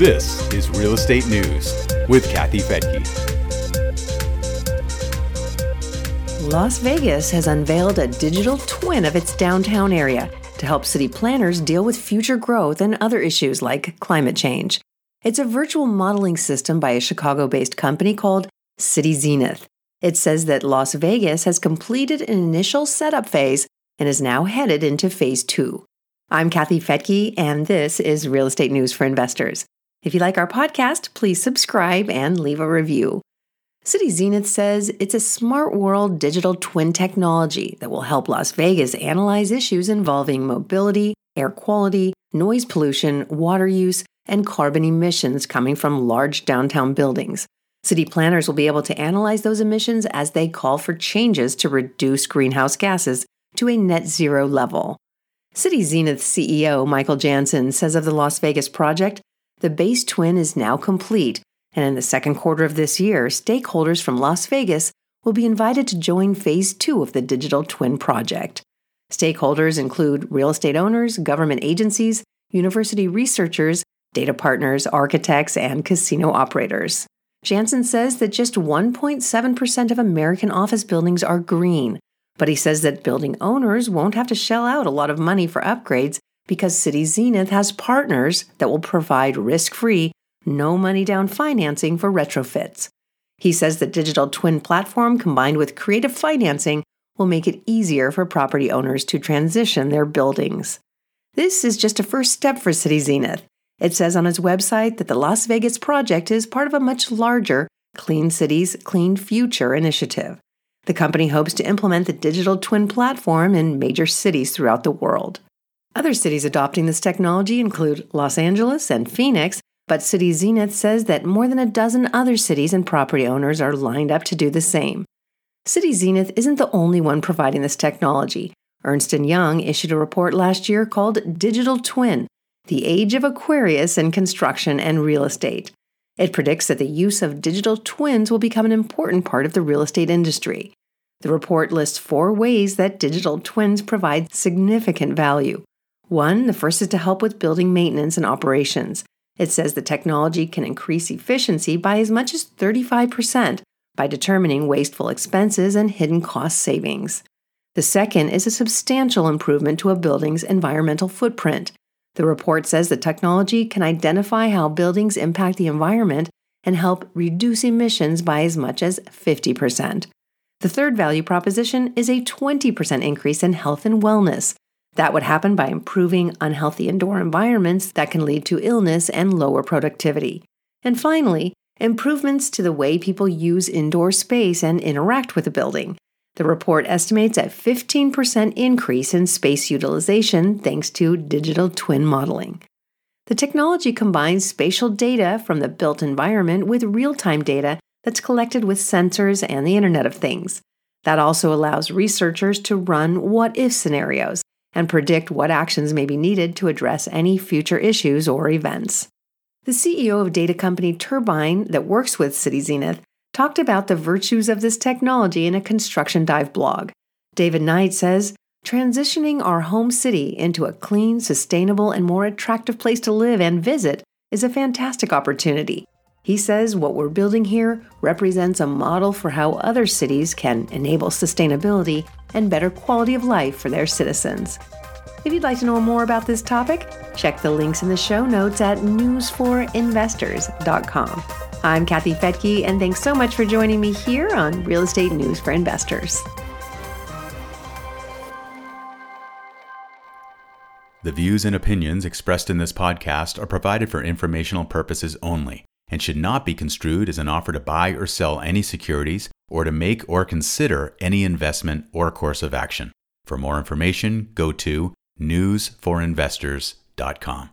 This is Real Estate News with Kathy Fettke. Las Vegas has unveiled a digital twin of its downtown area to help city planners deal with future growth and other issues like climate change. It's a virtual modeling system by a Chicago based company called Cityzenith. It says that Las Vegas has completed an initial setup phase and is now headed into phase two. I'm Kathy Fettke, and this is Real Estate News for Investors. If you like our podcast, please subscribe and leave a review. Cityzenith says it's a smart world digital twin technology that will help Las Vegas analyze issues involving mobility, air quality, noise pollution, water use, and carbon emissions coming from large downtown buildings. City planners will be able to analyze those emissions as they call for changes to reduce greenhouse gases to a net zero level. Cityzenith CEO Michael Jansen says of the Las Vegas project, the base twin is now complete, and in the second quarter of this year, stakeholders from Las Vegas will be invited to join phase two of the digital twin project. Stakeholders include real estate owners, government agencies, university researchers, data partners, architects, and casino operators. Jansen says that just 1.7% of American office buildings are green, but he says that building owners won't have to shell out a lot of money for upgrades because Cityzenith has partners that will provide risk free, no money down financing for retrofits. He says the digital twin platform combined with creative financing will make it easier for property owners to transition their buildings. This is just a first step for Cityzenith. It says on its website that the Las Vegas project is part of a much larger Clean Cities, Clean Future initiative. The company hopes to implement the digital twin platform in major cities throughout the world. Other cities adopting this technology include Los Angeles and Phoenix, but Cityzenith says that more than a dozen other cities and property owners are lined up to do the same. Cityzenith isn't the only one providing this technology. Ernst & Young issued a report last year called Digital Twin: The Age of Aquarius in Construction and Real Estate. It predicts that the use of digital twins will become an important part of the real estate industry. The report lists four ways that digital twins provide significant value. One, the first is to help with building maintenance and operations. It says the technology can increase efficiency by as much as 35% by determining wasteful expenses and hidden cost savings. The second is a substantial improvement to a building's environmental footprint. The report says the technology can identify how buildings impact the environment and help reduce emissions by as much as 50%. The third value proposition is a 20% increase in health and wellness. That would happen by improving unhealthy indoor environments that can lead to illness and lower productivity. And finally, improvements to the way people use indoor space and interact with a building. The report estimates a 15% increase in space utilization thanks to digital twin modeling. The technology combines spatial data from the built environment with real time data that's collected with sensors and the Internet of Things. That also allows researchers to run what if scenarios and predict what actions may be needed to address any future issues or events. The CEO of data company Terbine, that works with Cityzenith, talked about the virtues of this technology in a Construction Dive blog. David Knight says, Transitioning our home city into a clean, sustainable, and more attractive place to live and visit is a fantastic opportunity. He says what we're building here represents a model for how other cities can enable sustainability and better quality of life for their citizens. If you'd like to know more about this topic, check the links in the show notes at newsforinvestors.com. I'm Kathy Fettke, and thanks so much for joining me here on Real Estate News for Investors. The views and opinions expressed in this podcast are provided for informational purposes only and should not be construed as an offer to buy or sell any securities or to make or consider any investment or course of action. For more information, go to newsforinvestors.com.